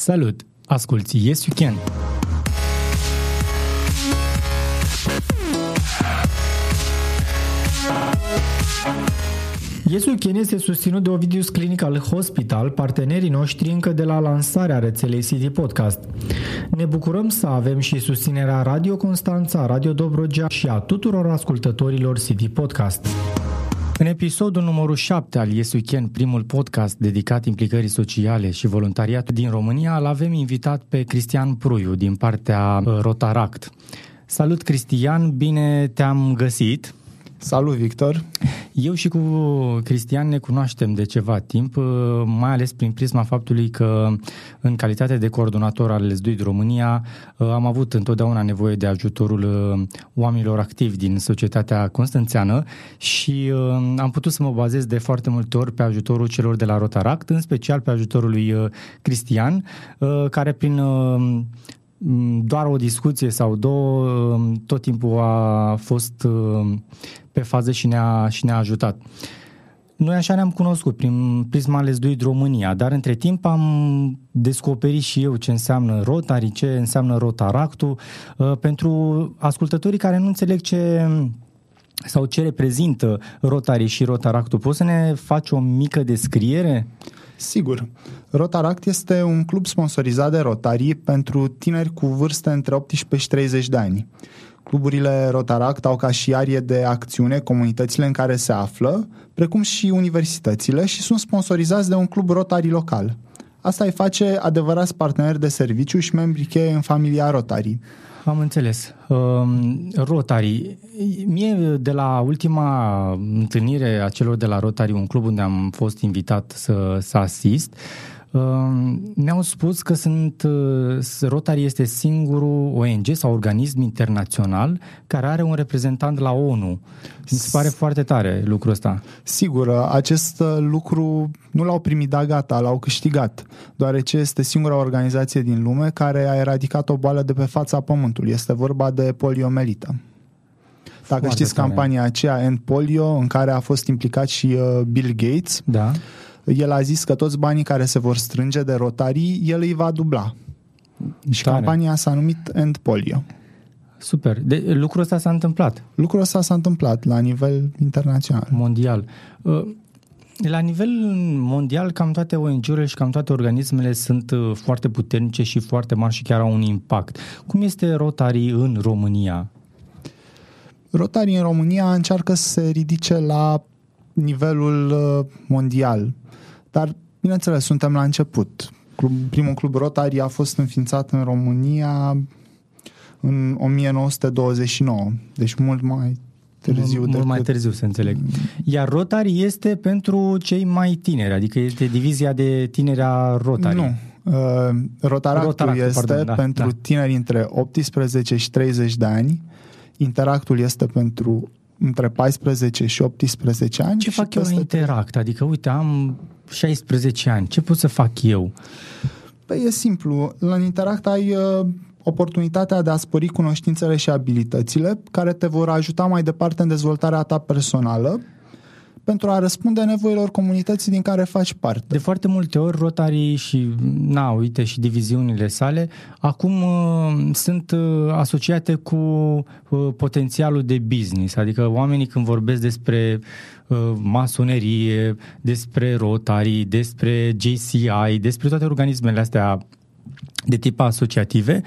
Salut! Asculți Yes You Can! Yes You Can este susținut de Ovidius Clinical Hospital, partenerii noștri încă de la lansarea rețelei City Podcast. Ne bucurăm să avem și susținerea Radio Constanța, Radio Dobrogea și a tuturor ascultătorilor City Podcast. În episodul numărul 7 al Yes Weekend, primul podcast dedicat implicării sociale și voluntariat din România, îl avem invitat pe Cristian Pruiu din partea uh, Rotaract. Salut Cristian, bine te-am găsit! Salut, Victor! Eu și cu Cristian ne cunoaștem de ceva timp, uh, mai ales prin prisma faptului că în calitate de coordonator al Lesduit România uh, am avut întotdeauna nevoie de ajutorul uh, oamenilor activi din societatea constanțeană și am putut să mă bazez de foarte multe ori pe ajutorul celor de la Rotaract, în special pe ajutorul lui Cristian, care prin doar o discuție sau două, tot timpul a fost pe fază și ne-a, și ne-a ajutat. Noi așa ne-am cunoscut prin prisma Lesduit România, dar între timp am descoperit și eu ce înseamnă Rotary, ce înseamnă Rotaractul. Uh, pentru ascultătorii care nu înțeleg ce sau ce reprezintă Rotary și Rotaractul, poți să ne faci o mică descriere? Sigur. Rotaract este un club sponsorizat de Rotary pentru tineri cu vârste între 18 și 30 de ani. Cluburile Rotaract au ca și arie de acțiune comunitățile în care se află, precum și universitățile și sunt sponsorizați de un club Rotary local. Asta îi face adevărați parteneri de serviciu și membri cheie în familia Rotary. Am înțeles. Um, Rotary. Mie, de la ultima întâlnire a celor de la Rotary, un club unde am fost invitat să, să asist, uh, ne-au spus că sunt uh, Rotary este singurul ONG sau organism internațional care are un reprezentant la ONU. Mi se pare foarte tare lucrul ăsta. Sigur, acest uh, lucru nu l-au primit da gata, l-au câștigat, deoarece este singura organizație din lume care a eradicat o boală de pe fața pământului. Este vorba de poliomelită. Dacă Foarte știți tare. campania aceea End Polio, în care a fost implicat și uh, Bill Gates, da el a zis că toți banii care se vor strânge de rotarii, el îi va dubla. Și Tare. campania s-a numit End Polio. Super. De, lucrul ăsta s-a întâmplat? Lucrul ăsta s-a întâmplat la nivel internațional. Mondial. Uh, la nivel mondial, cam toate ONG-urile și cam toate organismele sunt uh, foarte puternice și foarte mari și chiar au un impact. Cum este Rotary în România? Rotary în România încearcă să se ridice la nivelul uh, mondial. Dar, bineînțeles, suntem la început. Club, primul club Rotary a fost înființat în România în 1929, deci mult mai târziu. Mult, decât... mai târziu, să înțeleg. Iar Rotary este pentru cei mai tineri, adică este divizia de tineri a Rotary. Nu. Uh, Rotaractul, Rotaractul este pardon, da, pentru da. tineri între 18 și 30 de ani. Interactul este pentru între 14 și 18 ani. Ce fac eu la Interact? Adică, uite, am 16 ani, ce pot să fac eu? Păi e simplu, la Interact ai uh, oportunitatea de a spori cunoștințele și abilitățile care te vor ajuta mai departe în dezvoltarea ta personală pentru a răspunde nevoilor comunității din care faci parte. De foarte multe ori Rotary și, na, uite, și diviziunile sale acum uh, sunt uh, asociate cu uh, potențialul de business, adică oamenii când vorbesc despre uh, masonerie, despre Rotary, despre JCI, despre toate organismele astea de tip asociative,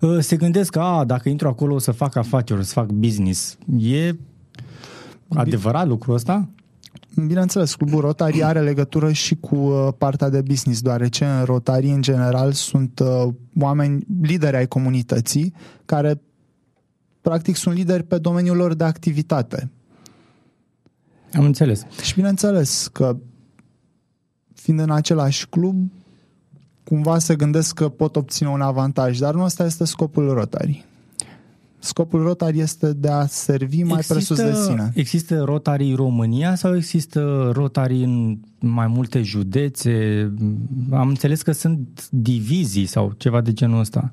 uh, se gândesc că, a, dacă intru acolo o să fac afaceri, o să fac business. E adevărat lucrul ăsta? Bineînțeles, clubul Rotary are legătură și cu uh, partea de business, deoarece în Rotary, în general, sunt uh, oameni, lideri ai comunității, care practic sunt lideri pe domeniul lor de activitate. Am înțeles. Și bineînțeles că fiind în același club, cumva se gândesc că pot obține un avantaj, dar nu ăsta este scopul Rotary. Scopul Rotary este de a servi mai există, presus de sine. Există Rotary în România sau există Rotary în mai multe județe? Am înțeles că sunt divizii sau ceva de genul ăsta.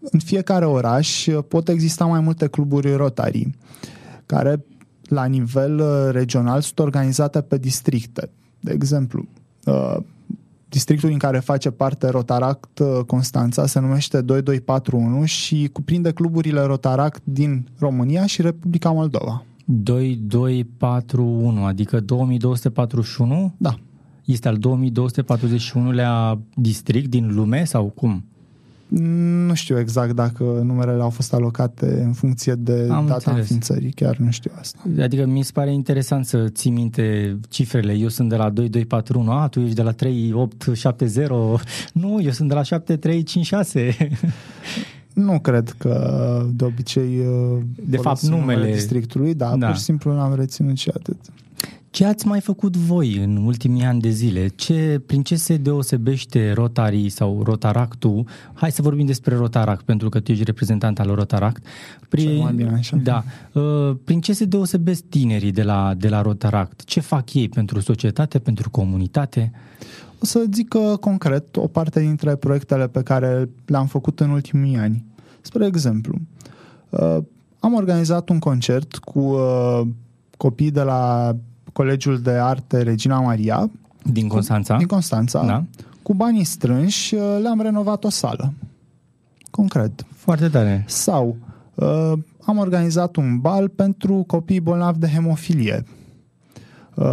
În fiecare oraș pot exista mai multe cluburi Rotary, care la nivel uh, regional sunt organizate pe districte. De exemplu, uh, districtul din care face parte Rotaract uh, Constanța se numește 2241 și cuprinde cluburile Rotaract din România și Republica Moldova. 2241, adică 2241? Da. Este al 2241-lea district din lume sau cum? Nu știu exact dacă numerele au fost alocate în funcție de Am data înțeles. înființării, chiar nu știu asta. Adică mi se pare interesant să ții minte cifrele. Eu sunt de la 2241, a, tu ești de la 3870. Nu, eu sunt de la 7356. Nu cred că de obicei uh, De fapt, folosim numele- districtului, da, Da. pur și simplu l-am reținut și atât. Ce ați mai făcut voi în ultimii ani de zile? Ce, prin ce se deosebește Rotary sau Rotaractul? Hai să vorbim despre Rotaract, pentru că tu ești reprezentant al Rotaract. Cel mai bine așa. Da. Uh, Prin ce se deosebesc tinerii de la, de la Rotaract? Ce fac ei pentru societate, pentru comunitate? O să zic uh, concret o parte dintre proiectele pe care le-am făcut în ultimii ani. Spre exemplu, uh, am organizat un concert cu uh, copii de la Colegiul de Arte Regina Maria Din Constanța? din Constanța. Da. Cu banii strânși uh, le-am renovat o sală. Concret. Foarte tare. Sau uh, am organizat un bal pentru copii bolnavi de hemofilie. Uh,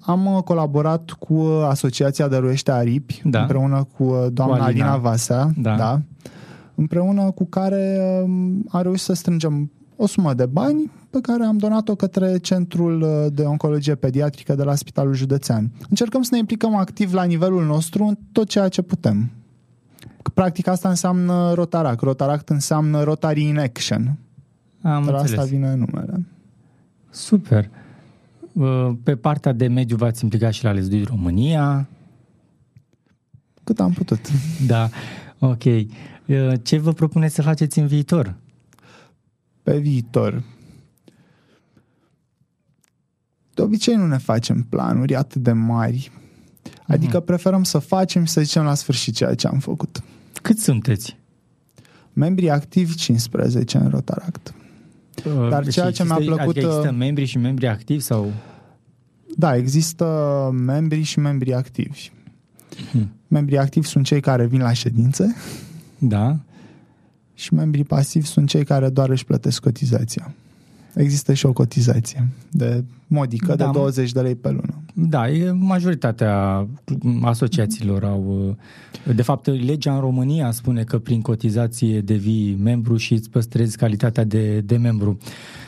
am uh, colaborat cu uh, Asociația Dăruiește Aripi, Da. împreună cu uh, doamna Cu Alina. Alina Vasea, Da. da, împreună cu care uh, am reușit să strângem o sumă de bani pe care am donat-o către Centrul uh, de Oncologie Pediatrică de la Spitalul Județean. Încercăm să ne implicăm activ la nivelul nostru în tot ceea ce putem. Practic asta înseamnă Rotaract. Rotaract înseamnă Rotary in Action. Am De la înțeles. asta vine numele. Super. Uh, Pe partea de mediu v-ați implicat și la Lesduit România. Cât am putut. Da, ok. Uh, Ce vă propuneți să faceți în viitor? Pe viitor. De obicei nu ne facem planuri atât de mari. Adică Mhm. preferăm să facem și să zicem la sfârșit ceea ce am făcut. Cât sunteți? Membrii activi 15 în Rotaract. Uh, Dar și ceea ce mi-a există- plăcut, Adică există uh, membri și membri activi sau... Da, există membrii și membrii activi. Hmm. Membrii activi sunt cei care vin la ședințe Da? și membrii pasivi sunt cei care doar își plătesc cotizația. Există și o cotizație de modică Da. de 20 de lei pe lună. Da, e majoritatea asociațiilor au... uh, De fapt, legea în România spune că prin cotizație devii membru și îți păstrezi calitatea de, de membru.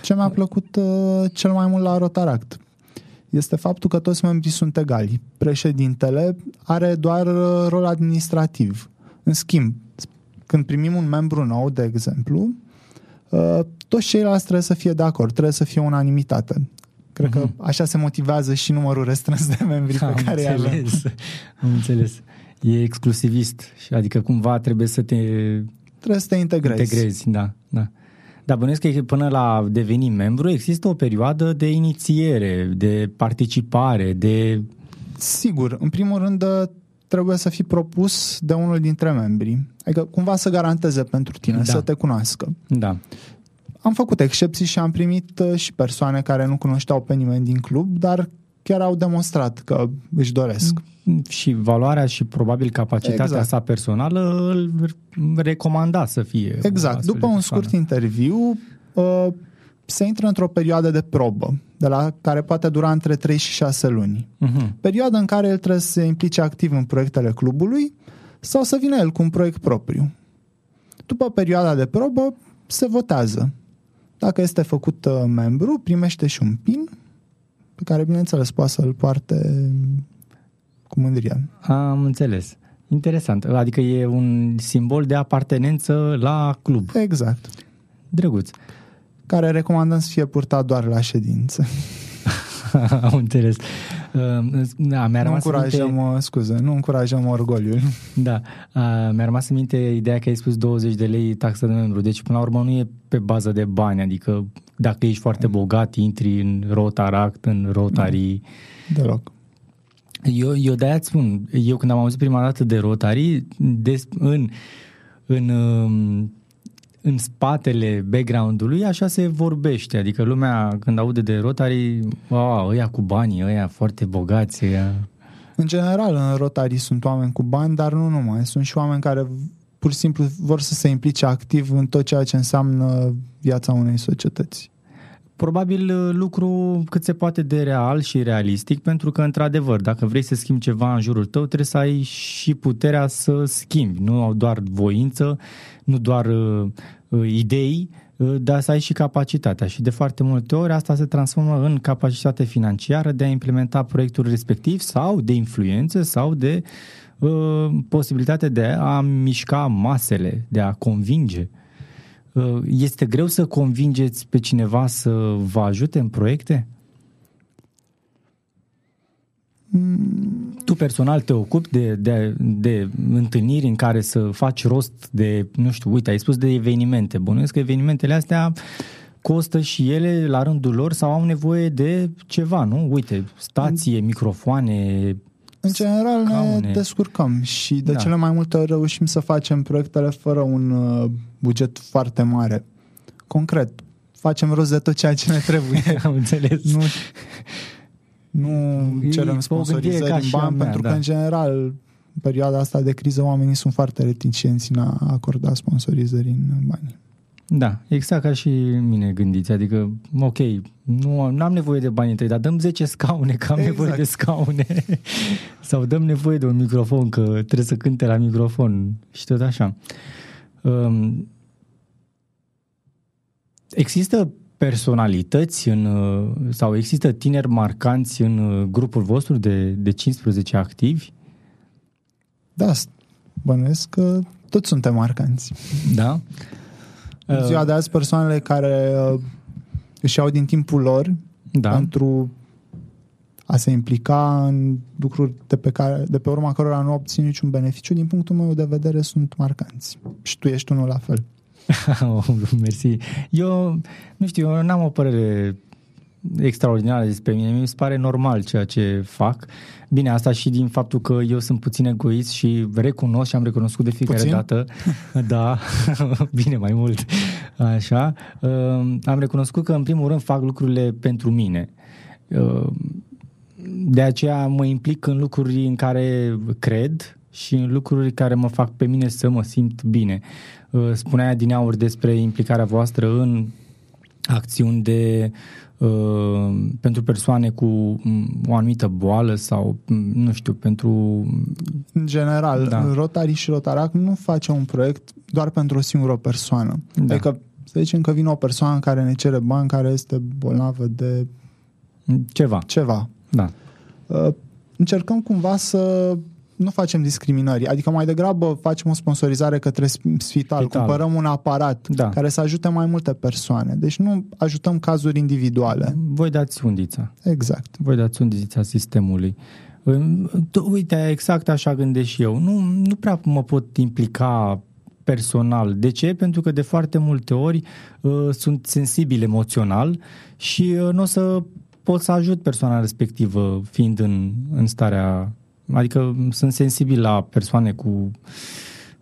Ce mi-a plăcut uh, cel mai mult la Rotaract este faptul că toți membrii sunt egali. Președintele are doar uh, rol administrativ. În schimb, când primim un membru nou, de exemplu, uh, toți ceilalți trebuie să fie de acord, trebuie să fie unanimitate. Cred că Mhm. așa se motivează și numărul restrâns de membri pe Am care îi avem. înțeles. Am înțeles. E exclusivist, și adică cumva trebuie să te Trebuie să te integrezi. integrezi. Da, da. Dar bănuiesc că până la deveni membru există o perioadă de inițiere, de participare, de... Sigur, în primul rând uh, trebuie să fii propus de unul dintre membri. Adică cumva să garanteze pentru tine, Da. să te cunoască. Da. Am făcut excepții și am primit uh, și persoane care nu cunoșteau pe nimeni din club, dar chiar au demonstrat că își doresc. Și valoarea și probabil capacitatea Exact. sa personală îl recomanda să fie. o Exact. astfel După de un persoană. scurt interviu, uh, se intră într-o perioadă de probă, de la care poate dura între 3 și 6 luni. Mhm. Perioada în care el trebuie să se implice activ în proiectele clubului sau să vină el cu un proiect propriu. După perioada de probă, se votează. Dacă este făcut uh, membru, primește și un pin pe care, bineînțeles, poate să-l poarte cu mândrie. Am înțeles. Interesant. Adică e un simbol de apartenență la club. Exact. Drăguț. Care recomandăm să fie purtat doar la ședințe. Am înțeles. Uh, Da, mi-a Nu rămas în încurajăm, minte, uh, scuze, nu încurajăm orgoliul. da, uh, mi-a rămas în minte ideea că ai spus 20 de lei taxă de membru. Deci, până la urmă, nu e pe bază de bani. Adică, dacă ești foarte bogat, intri în Rotaract, în Rotary. Deloc. Eu, eu de-aia îți spun, eu când am auzit prima dată de Rotary, des, în, în, um, în spatele background-ului așa se vorbește, adică lumea când aude de Rotary, wow, ăia cu banii, ăia foarte bogați, ăia... În general, în Rotary sunt oameni cu bani, dar nu numai. Sunt și oameni care pur și simplu vor să se implice activ în tot ceea ce înseamnă viața unei societăți. Probabil uh, lucru cât se poate de real și realistic, pentru că, într-adevăr, dacă vrei să schimbi ceva în jurul tău, trebuie să ai și puterea să schimbi, nu doar voință, nu doar uh, uh idei, uh, dar să ai și capacitatea. Și de foarte multe ori asta se transformă în capacitate financiară de a implementa proiectul respectiv sau de influență sau de uh, posibilitate de a mișca masele, de a convinge. Uh, este greu să convingeți pe cineva să vă ajute în proiecte? Mm. Tu personal te ocupi de, de, de întâlniri în care să faci rost de, nu știu, uite, ai spus de evenimente. Bănuiesc că evenimentele astea costă și ele la rândul lor sau au nevoie de ceva, nu? Uite, stație, microfoane, în general scaune. ne descurcăm și de da. cele mai multe ori reușim să facem proiectele fără un uh, buget foarte mare. Concret, facem rost de tot ceea ce ne trebuie. Am înțeles. Nu, nu cerem sponsorizări în bani, mea, pentru da. că, în general, în perioada asta de criză, oamenii sunt foarte reticenți în a acorda sponsorizări în bani. Da, exact ca și mine gândiți, adică, ok, nu am nevoie de banii tăi, dar dăm 10 scaune, că am exact. nevoie de scaune. Sau dăm nevoie de un microfon, că trebuie să cânte la microfon și tot așa. Um, există personalități în, sau există tineri marcanți în grupul vostru de, de 15 activi? Da, bănuiesc că toți suntem marcanți. Da? În ziua de azi, persoanele care uh, își iau din timpul lor da. pentru a se implica în lucruri de pe, care, de pe urma cărora nu obțin niciun beneficiu, din punctul meu de vedere, sunt marcanți. Și tu ești unul la fel. oh, mersi. Eu, nu știu, eu n-am o părere extraordinară despre mine. Mi se pare normal ceea ce fac. Bine, asta și din faptul că eu sunt puțin egoist și recunosc și am recunoscut de fiecare puțin? dată. Da, bine, mai mult. Așa. Uh, am recunoscut că, în primul rând, fac lucrurile pentru mine. Uh, de aceea mă implic în lucruri în care cred și în lucruri care mă fac pe mine să mă simt bine. Uh, spunea din aur despre implicarea voastră în acțiuni de Uh, pentru persoane cu mm, o anumită boală sau, mm, nu știu, pentru... În general, da. Rotary și Rotarac nu face un proiect doar pentru o singură persoană. Da. Adică, să zicem că vine o persoană care ne cere bani, care este bolnavă de... Ceva. Ceva. Da. Uh, încercăm cumva să nu facem discriminări, adică mai degrabă facem o sponsorizare către spital, spital. cumpărăm un aparat da. care să ajute mai multe persoane. Deci nu ajutăm cazuri individuale. Voi dați undița. Exact. Voi dați undița sistemului. Uite, exact așa gândesc și eu. Nu, nu prea mă pot implica personal. De ce? Pentru că de foarte multe ori uh, sunt sensibil emoțional și uh, nu o să pot să ajut persoana respectivă fiind în, în starea Adică sunt sensibil la persoane cu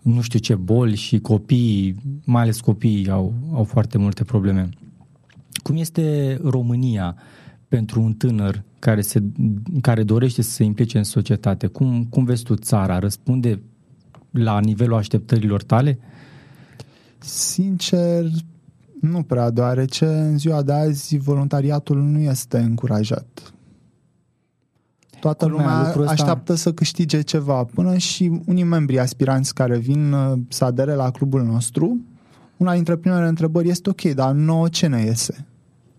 nu știu ce boli și copii, mai ales copiii au, au foarte multe probleme. Cum este România pentru un tânăr care, se, care dorește să se implice în societate? Cum, cum vezi tu țara? Răspunde la nivelul așteptărilor tale? Sincer, nu prea, deoarece în ziua de azi voluntariatul nu este încurajat. Toată Cum lumea așteaptă să câștige ceva. Până și unii membri aspiranți care vin uh, să adere la clubul nostru, una dintre primele întrebări este ok, dar nouă ce ne iese?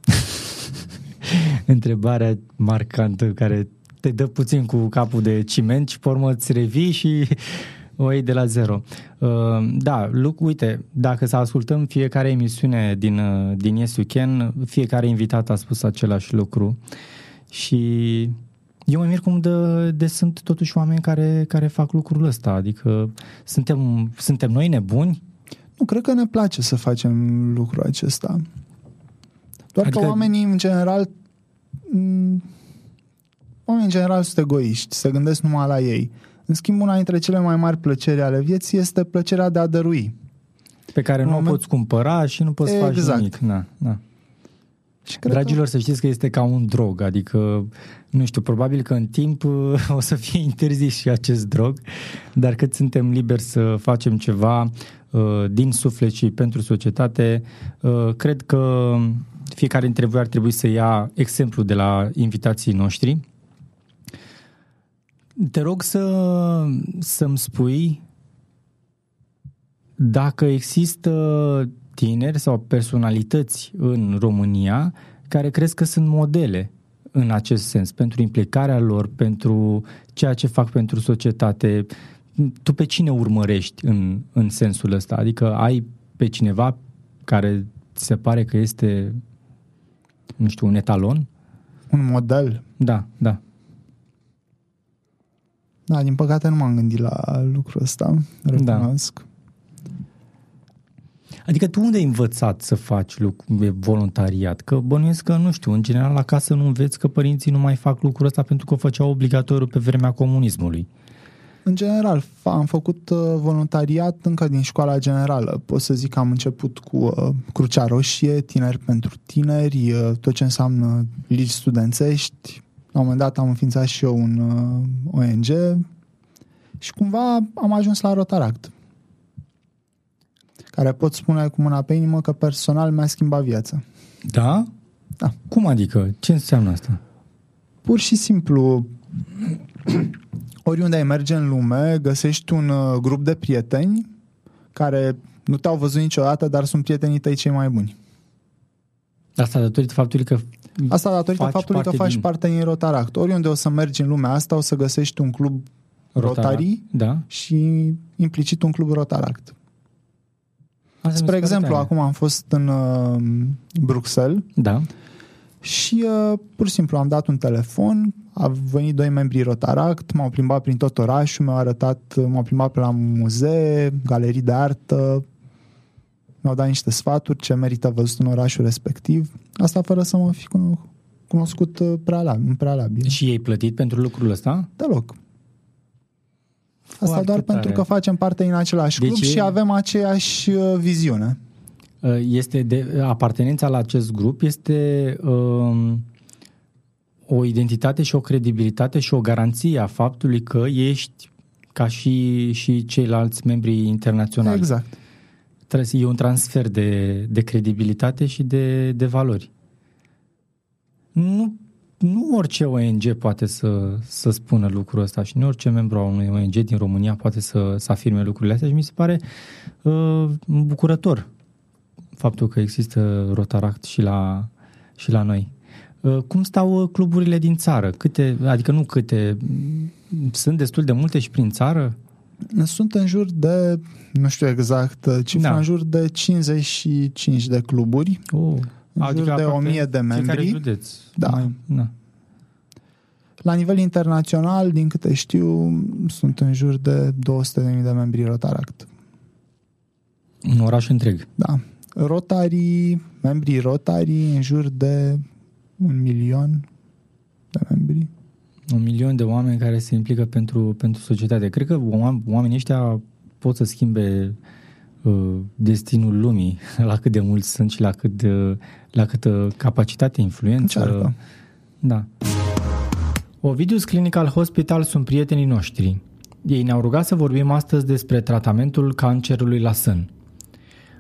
Întrebarea marcantă care te dă puțin cu capul de ciment și pe urmă îți revii și o iei de la zero. Uh, da, Luc, uite, dacă să ascultăm fiecare emisiune din, uh, din Yes You Can, fiecare invitat a spus același lucru și eu mă mir cum de, de sunt totuși oameni care, care fac lucrul ăsta. Adică suntem, suntem noi nebuni? Nu, cred că ne place să facem lucrul acesta. Doar adică... că oamenii în general oamenii în general sunt egoiști, se gândesc numai la ei. În schimb, una dintre cele mai mari plăceri ale vieții este plăcerea de a dărui. Pe care nu moment... o poți cumpăra și nu poți exact. face nimic. Da, da. Și Dragilor, că... să știți că este ca un drog, adică, nu știu, probabil că în timp o să fie interzis și acest drog, dar cât suntem liberi să facem ceva uh, din suflet și pentru societate, uh, cred că fiecare dintre voi ar trebui să ia exemplu de la invitații noștri. Te rog să, să-mi spui dacă există tineri sau personalități în România care crezi că sunt modele în acest sens, pentru implicarea lor, pentru ceea ce fac pentru societate. Tu pe cine urmărești în, în sensul ăsta? Adică ai pe cineva care ți se pare că este, nu știu, un etalon? Un model? Da, da. Da, din păcate nu m-am gândit la lucrul ăsta, recunosc. Da. Adică tu unde ai învățat să faci lucru, voluntariat? Că bănuiesc că, nu știu, în general la casă nu înveți că părinții nu mai fac lucrul ăsta pentru că o făceau obligatoriu pe vremea comunismului. În general, am făcut uh, voluntariat încă din școala generală. Pot să zic că am început cu uh, Crucea Roșie, Tineri pentru Tineri, uh, tot ce înseamnă ligi studențești. La un moment dat am înființat și eu un ONG și cumva am ajuns la Rotaract care pot spune cu mâna pe inimă că personal mi-a schimbat viața. Da? Da. Cum adică? Ce înseamnă asta? Pur și simplu, oriunde ai merge în lume, găsești un uh, grup de prieteni care nu te-au văzut niciodată, dar sunt prietenii tăi cei mai buni. Asta datorită faptului că Asta datorită faptului că faci din... parte din Rotaract. Oriunde o să mergi în lumea asta, o să găsești un club Rotary da. și implicit un club Rotaract. Asta Spre exemplu, tare. acum am fost în uh, Bruxelles da. și uh, pur și simplu am dat un telefon, au venit doi membri Rotaract, m-au plimbat prin tot orașul, mi-au arătat, m-au plimbat pe la muzee, galerii de artă, mi-au dat niște sfaturi ce merită văzut în orașul respectiv. Asta fără să mă fi cunoscut uh, prealabil, prealabil. Și ei plătit pentru lucrul ăsta? Deloc. Asta doar tare. pentru că facem parte din același deci club e... și avem aceeași uh, viziune. Uh, este de, apartenența la acest grup este um, o identitate și o credibilitate și o garanție a faptului că ești ca și, și ceilalți membri internaționali. Exact. E un transfer de, de credibilitate și de, de valori. Nu nu orice ONG poate să, să spună lucrul ăsta și nu orice membru al unui ONG din România poate să, să afirme lucrurile astea și mi se pare uh, bucurător faptul că există Rotaract și la, și la noi. Uh, cum stau cluburile din țară? Câte, adică nu câte, sunt destul de multe și prin țară? Sunt în jur de, nu știu exact cifra, da. în jur de 55 de cluburi. Oh în adică jur de 1000 de membri. județ. Da. Mai, da. La nivel internațional, din câte știu, sunt în jur de 200.000 de membri Rotaract. Un oraș întreg. Da. Rotari, membrii Rotari, în jur de un milion de membri. Un milion de oameni care se implică pentru, pentru societate. Cred că oamenii ăștia pot să schimbe uh, destinul lumii, la cât de mulți sunt și la cât, de, la câtă capacitate, influență. Încearcă. Da. Ovidius Clinical Hospital sunt prietenii noștri. Ei ne-au rugat să vorbim astăzi despre tratamentul cancerului la sân.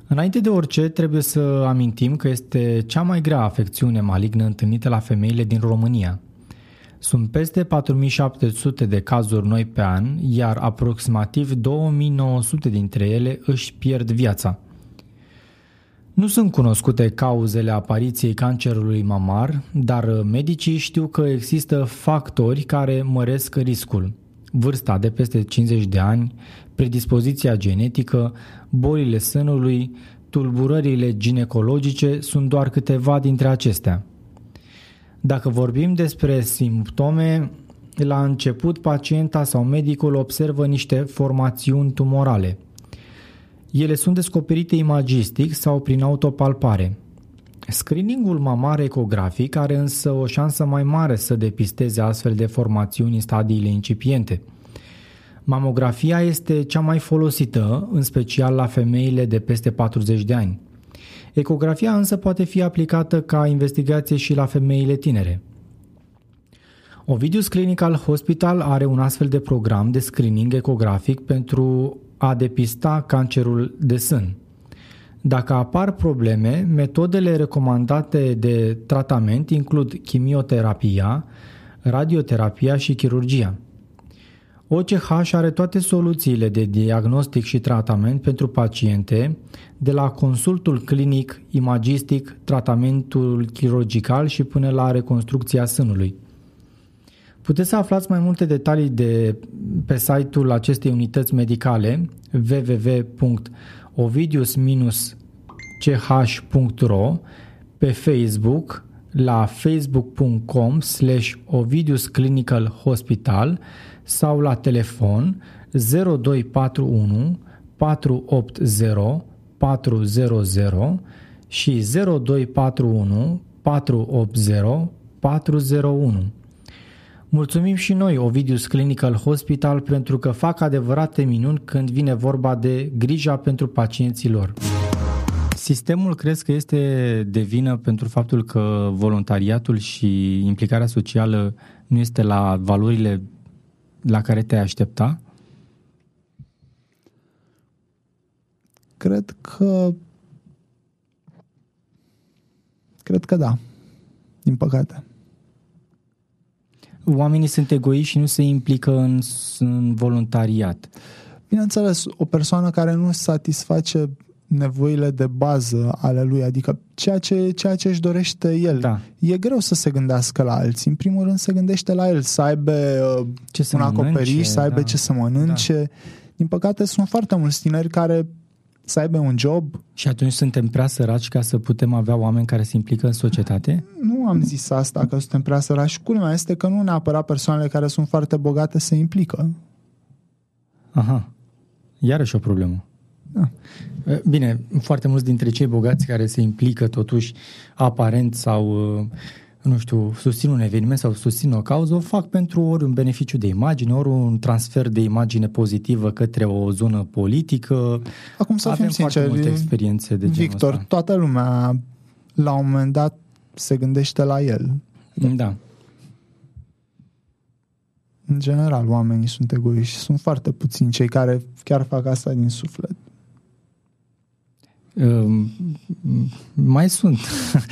Înainte de orice, trebuie să amintim că este cea mai grea afecțiune malignă întâlnită la femeile din România. Sunt peste 4700 de cazuri noi pe an, iar aproximativ 2900 dintre ele își pierd viața – nu sunt cunoscute cauzele apariției cancerului mamar, dar medicii știu că există factori care măresc riscul. Vârsta de peste 50 de ani, predispoziția genetică, bolile sânului, tulburările ginecologice sunt doar câteva dintre acestea. Dacă vorbim despre simptome, la început pacienta sau medicul observă niște formațiuni tumorale – ele sunt descoperite imagistic sau prin autopalpare. Screeningul mamar ecografic are însă o șansă mai mare să depisteze astfel de formațiuni în stadiile incipiente. Mamografia este cea mai folosită, în special la femeile de peste 40 de ani. Ecografia însă poate fi aplicată ca investigație și la femeile tinere. Ovidius Clinical Hospital are un astfel de program de screening ecografic pentru a depista cancerul de sân. Dacă apar probleme, metodele recomandate de tratament includ chimioterapia, radioterapia și chirurgia. OCH are toate soluțiile de diagnostic și tratament pentru paciente, de la consultul clinic, imagistic, tratamentul chirurgical și până la reconstrucția sânului. Puteți să aflați mai multe detalii de, pe site-ul acestei unități medicale www.ovidius-ch.ro pe Facebook la facebook.com slash Ovidius Clinical Hospital sau la telefon 0241 480 400 și 0241 480 401. Mulțumim și noi, Ovidius Clinical Hospital, pentru că fac adevărate minuni când vine vorba de grija pentru pacienții lor. Sistemul crezi că este de vină pentru faptul că voluntariatul și implicarea socială nu este la valorile la care te-ai aștepta? Cred că cred că da, din păcate oamenii sunt egoiști și nu se implică în, în voluntariat. Bineînțeles, o persoană care nu satisface nevoile de bază ale lui, adică ceea ce, ceea ce își dorește el. Da. E greu să se gândească la alții. În primul rând se gândește la el, să aibă uh, ce un acoperiș, să aibă da. ce să mănânce. Da. Din păcate sunt foarte mulți tineri care să aibă un job. Și atunci suntem prea săraci ca să putem avea oameni care se implică în societate? Nu am zis asta, că suntem prea săraci. Culmea este că nu neapărat persoanele care sunt foarte bogate se implică. Aha. Iarăși o problemă. Da. Bine, foarte mulți dintre cei bogați care se implică totuși aparent sau nu știu, susțin un eveniment sau susțin o cauză, o fac pentru ori un beneficiu de imagine, ori un transfer de imagine pozitivă către o zonă politică. Acum să Avem fim sinceri, multe experiențe de genul Victor, ăsta. toată lumea la un moment dat se gândește la el. Da. În general, oamenii sunt egoiști. Sunt foarte puțini cei care chiar fac asta din suflet. Ehm, mai sunt,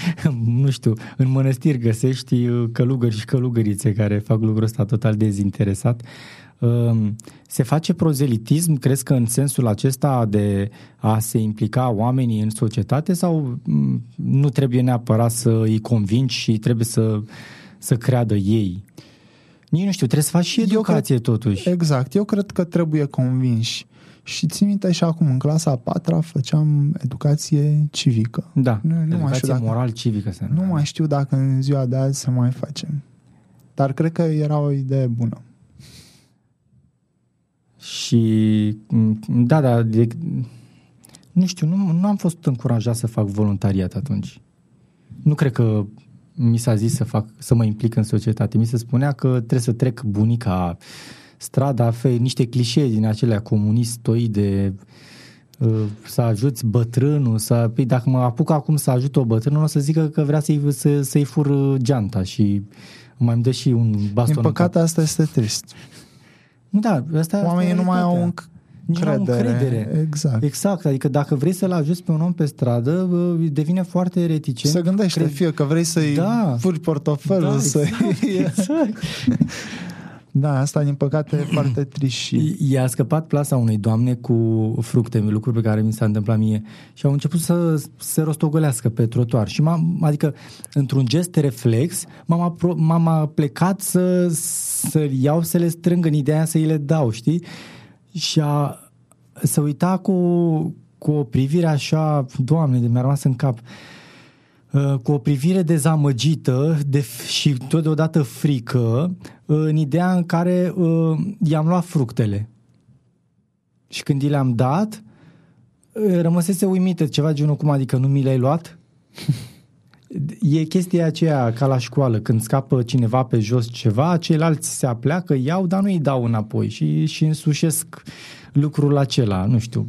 nu știu, în mănăstiri găsești uh, călugări și călugărițe care fac lucrul ăsta total dezinteresat. Ehm, se face prozelitism, crezi că în sensul acesta de a se implica oamenii în societate sau mm, nu trebuie neapărat să îi convingi și trebuie să, să creadă ei? Nici nu știu, trebuie să faci și educație cred, totuși. Exact, eu cred că trebuie convinși. Și țin minte și acum, în clasa a patra, făceam educație civică. Da, nu, nu educație mai știu dacă, moral-civică. Se nu mai știu dacă în ziua de azi să mai facem. Dar cred că era o idee bună. Și, da, da, de, nu știu, nu, nu am fost încurajat să fac voluntariat atunci. Nu cred că mi s-a zis să fac, să mă implic în societate. Mi se spunea că trebuie să trec bunica strada, fe, niște clișee din acelea comunistoide, uh, să ajuți bătrânul, să, păi dacă mă apuc acum să ajut o bătrână, o să zică că vrea să-i, să, să-i fur uh, geanta și mai îmi dă și un baston. Din păcate asta este trist. Da, asta Oamenii nu mai au încredere. încredere. Exact. Exact, adică dacă vrei să-l ajuți pe un om pe stradă, uh, devine foarte reticent. Se gândește, Cred... fie că vrei să-i da. furi portofelul, da, să exact, exact. Da, asta din păcate e foarte trist și... I-a scăpat plasa unei doamne cu fructe, lucruri pe care mi s-a întâmplat mie. Și au început să se rostogolească pe trotuar. Și m-am, adică într-un gest reflex m-am, apro- m-am plecat să, să iau să le strâng în ideea să îi le dau, știi? Și a, să uita cu, cu o privire așa, doamne, de mi-a rămas în cap, uh, cu o privire dezamăgită de, și totodată frică, în ideea în care uh, i-am luat fructele. Și când i le-am dat, uh, rămăsese uimită ceva genul cum adică nu mi le-ai luat? e chestia aceea ca la școală, când scapă cineva pe jos ceva, ceilalți se apleacă, iau, dar nu îi dau înapoi și, și însușesc lucrul acela, nu știu.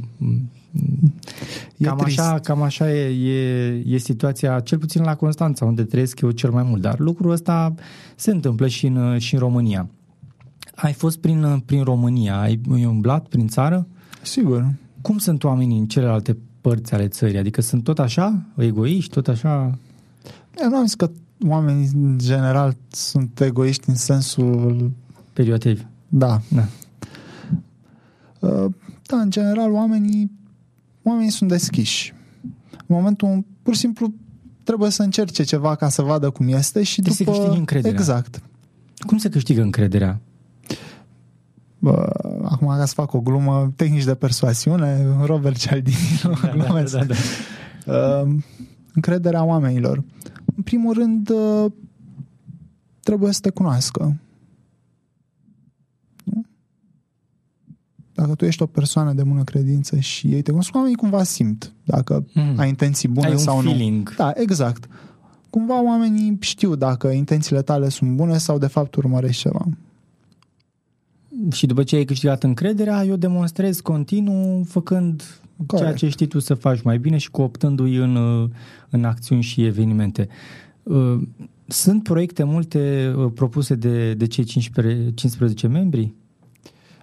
E cam, trist. așa, cam așa e, e, e situația, cel puțin la Constanța, unde trăiesc eu cel mai mult. Dar lucrul ăsta se întâmplă și în, și în România. Ai fost prin, prin România, ai, ai umblat prin țară? Sigur. Cum sunt oamenii în celelalte părți ale țării? Adică sunt tot așa, egoiști, tot așa? Eu nu am zis că oamenii în general sunt egoiști în sensul... Perioativ. Da. Da. Uh, Da, în general oamenii, oamenii sunt deschiși. În momentul, pur și simplu, trebuie să încerce ceva ca să vadă cum este și Trebuie să după... câștigi încrederea. Exact. Cum se câștigă încrederea? Bă, acum ca să fac o glumă, tehnici de persoasiune, Robert Cialdini, glumesc. da, da. Uh, încrederea oamenilor. În primul rând, uh, trebuie să te cunoască. Nu? Dacă tu ești o persoană de bună credință și ei te cunosc, oamenii cumva simt dacă Mm. ai intenții bune Ai un sau nu. feeling. Da, exact. Cumva oamenii știu dacă intențiile tale sunt bune sau de fapt urmărești ceva. Și după ce ai câștigat încrederea, eu demonstrez continuu făcând Corect. ceea ce știi tu să faci mai bine și cooptându-i în, uh, în acțiuni și evenimente. Uh, Sunt proiecte multe uh, propuse de, de cei 15, 15 membri?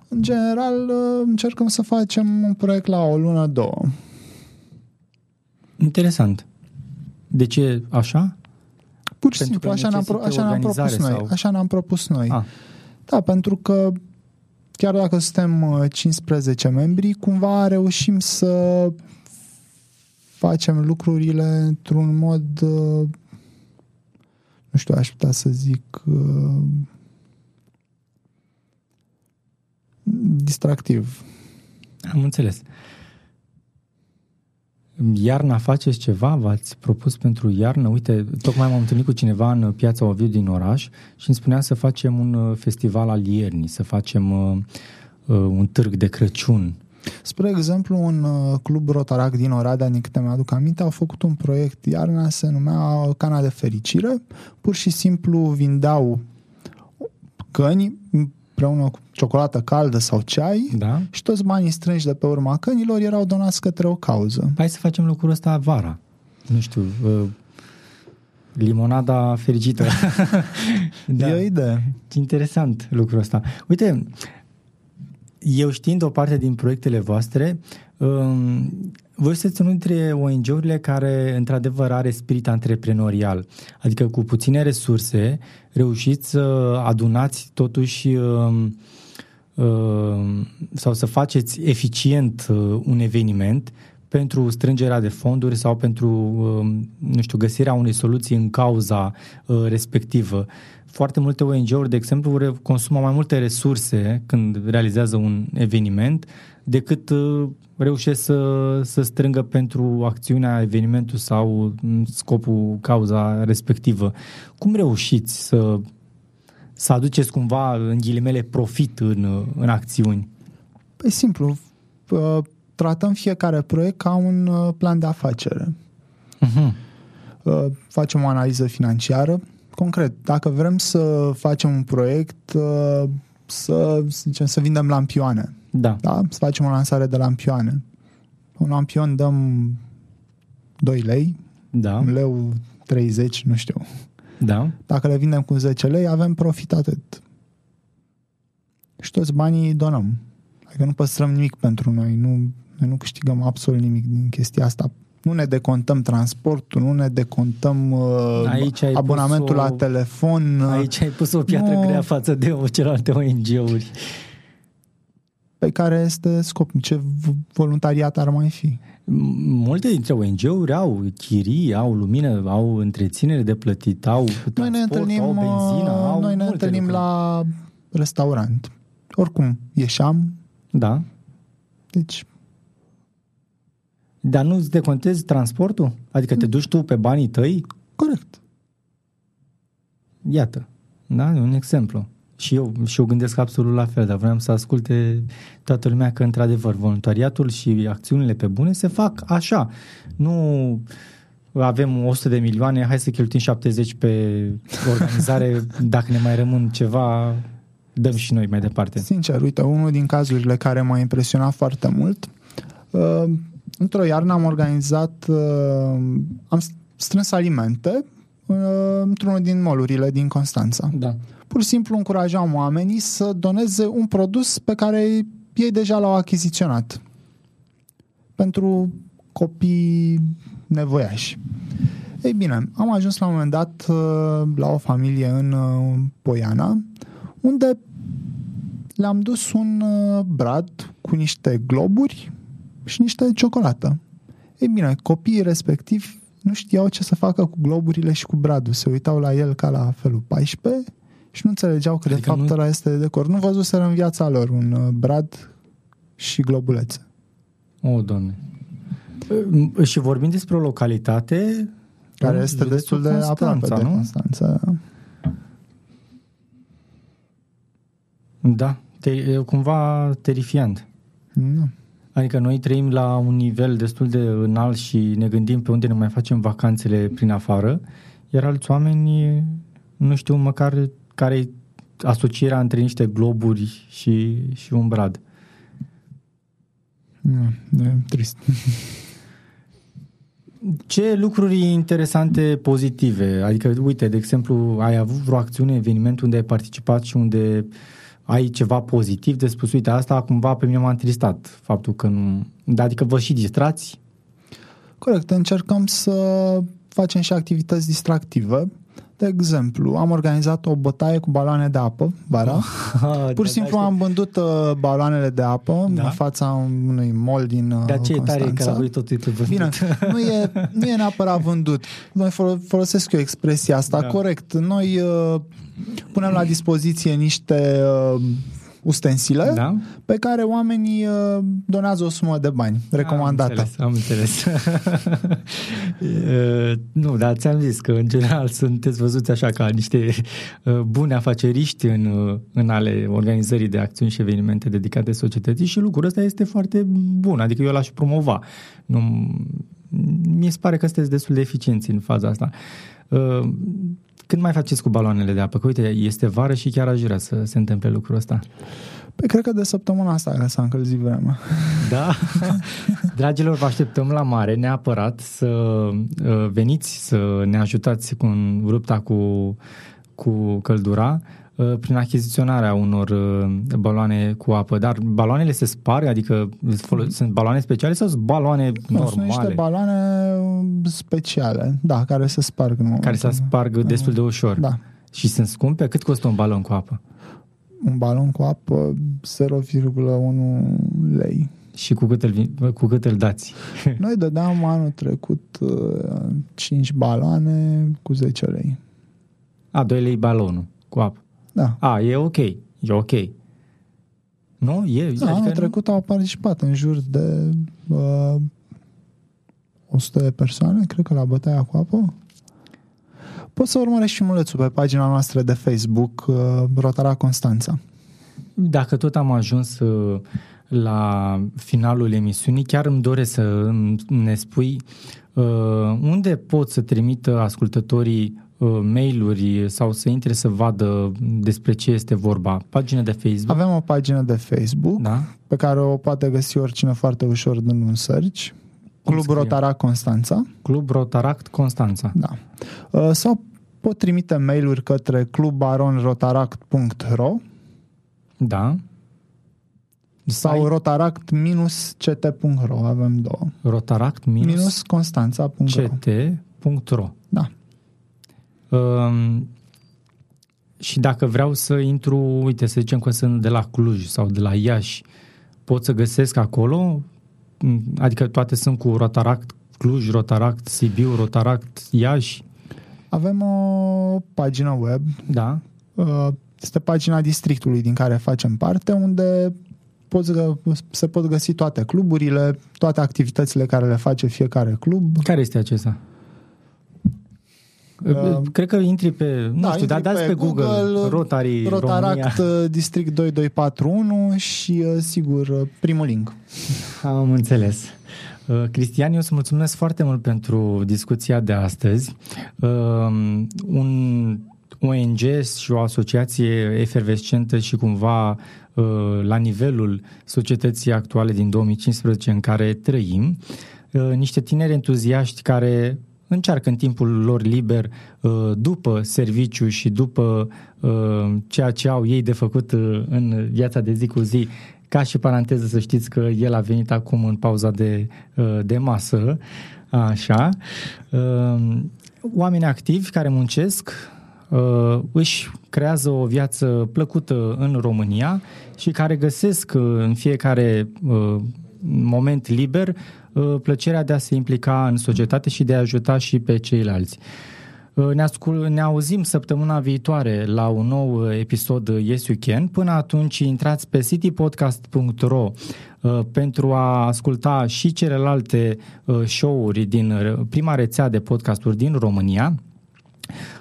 În general, uh, încercăm să facem un proiect la o lună, două. Interesant. De ce așa? Pur și Pentru simplu, că așa ne-am, pro- necesită așa ne-am propus organizare noi. sau- Așa ne-am propus noi. Ah, Da, pentru că chiar dacă suntem uh, 15 membri, cumva reușim să facem lucrurile într-un mod uh, nu știu, aș putea să zic uh, distractiv. am înțeles. Iarna faceți ceva? V-ați propus pentru iarnă? Uite, tocmai m-am întâlnit cu cineva în piața Ovidiu din oraș și îmi spunea să facem un uh, festival al iernii, să facem uh, uh, un târg de Crăciun. Spre exemplu, un uh, club Rotarac din Oradea, din câte mi-aduc aminte, au făcut un proiect iarna, se numea Cana de Fericire. Pur și simplu vindeau căni împreună cu ciocolată caldă sau ceai Da? și toți banii strânși de pe urma cănilor erau donați către o cauză. Hai să facem lucrul ăsta vara. Nu știu, uh, limonada fericită. Da. E o idee. Ce interesant lucrul ăsta. Uite, eu știind o parte din proiectele voastre, um, voi sunteți unul dintre ONG-urile care într-adevăr are spirit antreprenorial. Adică cu puține resurse reușiți să adunați totuși um, um, sau să faceți eficient uh, un eveniment pentru strângerea de fonduri sau pentru, um, nu știu, găsirea unei soluții în cauza uh, respectivă. Foarte multe ONG-uri, de exemplu, re- consumă mai multe resurse când realizează un eveniment decât uh, reușesc să, să strângă pentru acțiunea, evenimentul sau în scopul, cauza respectivă. Cum reușiți să, să aduceți cumva, în ghilimele, profit în, în acțiuni? Păi simplu, uh, tratăm fiecare proiect ca un uh, plan de afacere. Uh-huh. Uh, Facem o analiză financiară. Concret, dacă vrem să facem un proiect, uh, să, să zicem, să vindem lampioane, Da. da? să facem o lansare de lampioane. Un lampion dăm 2 lei, Da. un leu 30, nu știu. Da. Dacă le vindem cu 10 lei, avem profit atât. Și toți banii îi donăm. Adică nu păstrăm nimic pentru noi, nu, noi nu câștigăm absolut nimic din chestia asta. Nu ne decontăm transportul, nu ne decontăm uh, Aici ai abonamentul pus o- la telefon. uh, Aici ai pus o piatră Nu. grea față de o celelalte ONG-uri. Pe care este scopul. Ce v- voluntariat ar mai fi? M- Multe dintre ONG-uri au chirii, au lumină, au întreținere de plătit, au Noi transport, ne întâlnim, au benzină, uh, au noi ne multe întâlnim lucruri. la restaurant. Oricum, ieșeam, Da, deci dar nu îți decontezi transportul? Adică te duci tu pe banii tăi? corect. Iată, da, e un exemplu. Și eu, și eu gândesc absolut la fel, dar vreau să asculte toată lumea că, într-adevăr, voluntariatul și acțiunile pe bune se fac așa. Nu avem 100 de milioane, hai să cheltuim 70 pe organizare, dacă ne mai rămân ceva, dăm și noi mai departe. Sincer, uite, unul din cazurile care m-a impresionat foarte mult, uh, într-o iarnă am organizat, uh, am strâns alimente uh, într-unul din molurile din Constanța. Da. Pur și simplu încurajam oamenii să doneze un produs pe care ei deja l-au achiziționat pentru copii nevoiași. Ei bine, am ajuns la un moment dat uh, la o familie în uh, Poiana, unde le-am dus un uh, brad cu niște globuri și niște ciocolată. Ei bine, copiii respectivi nu știau ce să facă cu globurile și cu bradul. Se uitau la el ca la felul 14 și nu înțelegeau că adică de fapt nu... ăla este de decor. Nu văzuseră în viața lor un brad și globulețe. O, doamne. Și vorbim despre o localitate care este destul de aproape de Constanța. Da, te, e cumva terifiant. Nu. Adică noi trăim la un nivel destul de înalt și ne gândim pe unde ne mai facem vacanțele prin afară, iar alți oameni nu știu măcar care e asocierea între niște globuri și, și un brad. Nu, e trist. Ce lucruri interesante, pozitive? Adică, uite, de exemplu, ai avut vreo acțiune, eveniment unde ai participat și unde ai ceva pozitiv de spus, uite, asta cumva pe mine m-a întristat, faptul că nu... Adică vă și distrați? Corect, încercăm să facem și activități distractive de exemplu, am organizat o bătaie cu baloane de apă vara. Ah, Pur și da, simplu da, am vândut uh, baloanele de apă da? în fața unui mall din uh, De aceea e tare că la tot titlul vândut. Bine, nu e, nu e neapărat vândut. Noi folosesc eu expresia asta, da. corect. Noi uh, punem la dispoziție niște uh, ustensile da? pe care oamenii uh, donează o sumă de bani recomandată. Am înțeles. Am înțeles. uh, nu, dar ți-am zis că în general sunteți văzuți așa ca niște uh, bune afaceriști în, uh, în ale organizării de acțiuni și evenimente dedicate societății și lucrul ăsta este foarte bun, adică eu l-aș promova. Nu, mi se pare că sunteți destul de eficienți în faza asta. Uh, când mai faceți cu baloanele de apă? Că uite, este vară și chiar aș vrea să se întâmple lucrul ăsta. Păi cred că de săptămâna asta că s-a încălzit vremea. Da? Dragilor, vă așteptăm la mare neapărat să uh, veniți să ne ajutați cu lupta cu, cu căldura. Uh, prin achiziționarea unor uh, baloane cu apă. Dar baloanele se sparg? Adică mm-hmm. sunt baloane speciale sau sunt baloane nu, normale? Sunt niște baloane speciale, da, care se sparg. În care se sparg destul de ușor. Da. Și sunt scumpe? Cât costă un balon cu apă? Un balon cu apă 0,1 lei. Și cu cât îl, cu cât îl dați? Noi dădeam anul trecut 5 uh, baloane cu 10 lei. A, 2 lei balonul cu apă. Da. A, e ok. E ok. Nu? E, da, adică anul trecut nu... au participat în jur de uh, 100 de persoane, cred că la bătaia cu apă. Poți să urmărești filmulețul pe pagina noastră de Facebook, uh, Rotara Constanța. Dacă tot am ajuns uh, la finalul emisiunii, chiar îmi doresc să ne spui uh, unde pot să trimită ascultătorii Uh, mail-uri sau să intre să vadă despre ce este vorba? Pagina de Facebook? Avem o pagină de Facebook da? pe care o poate găsi oricine foarte ușor dând un search. Club Rotaract Constanța. Club Rotaract Constanța. Da. Uh, sau pot trimite mail-uri către clubaronrotaract.ro Da. Sau rotaract-ct.ro Avem două. Rotaract minus Constanța.ro ct.ro Da. Um, și dacă vreau să intru, uite, să zicem că sunt de la Cluj sau de la Iași, pot să găsesc acolo? Adică toate sunt cu Rotaract Cluj, Rotaract Sibiu, Rotaract Iași? Avem o pagină web. Da. Uh, este pagina districtului din care facem parte, unde poți, se pot găsi toate cluburile, toate activitățile care le face fiecare club. Care este acesta? Uh, Cred că intri pe, nu da, știu, dar dați pe, pe Google, Google Rotary Rotaract România. Uh, District 2241 și, uh, sigur, uh, primul link. Am înțeles. Cristian, eu îți mulțumesc foarte mult pentru discuția de astăzi. Un ONG și o asociație efervescentă și cumva uh, la nivelul societății actuale din 2015 în care trăim, uh, niște tineri entuziaști care încearcă în timpul lor liber, după serviciu și după ceea ce au ei de făcut în viața de zi cu zi, ca și paranteză să știți că el a venit acum în pauza de, de masă, așa. Oameni activi care muncesc, uh, își creează o viață plăcută în România și care găsesc uh, în fiecare uh, moment liber plăcerea de a se implica în societate și de a ajuta și pe ceilalți. Ne, ascul- ne auzim săptămâna viitoare la un nou episod Yes You Can. Până atunci intrați pe citypodcast.ro pentru a asculta și celelalte show-uri din prima rețea de podcasturi din România.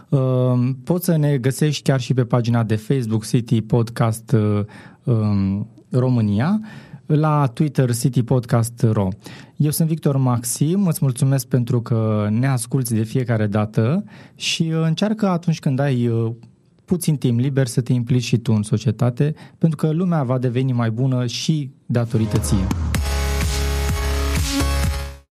Ehm, poți să ne găsești chiar și pe pagina de Facebook City Podcast ehm, România, la Twitter City Podcast Ro. Eu sunt Victor Maxim, îți mulțumesc pentru că ne asculti de fiecare dată și încearcă atunci când ai uh, puțin timp liber să te implici și tu în societate, pentru că lumea va deveni mai bună și datorită ție.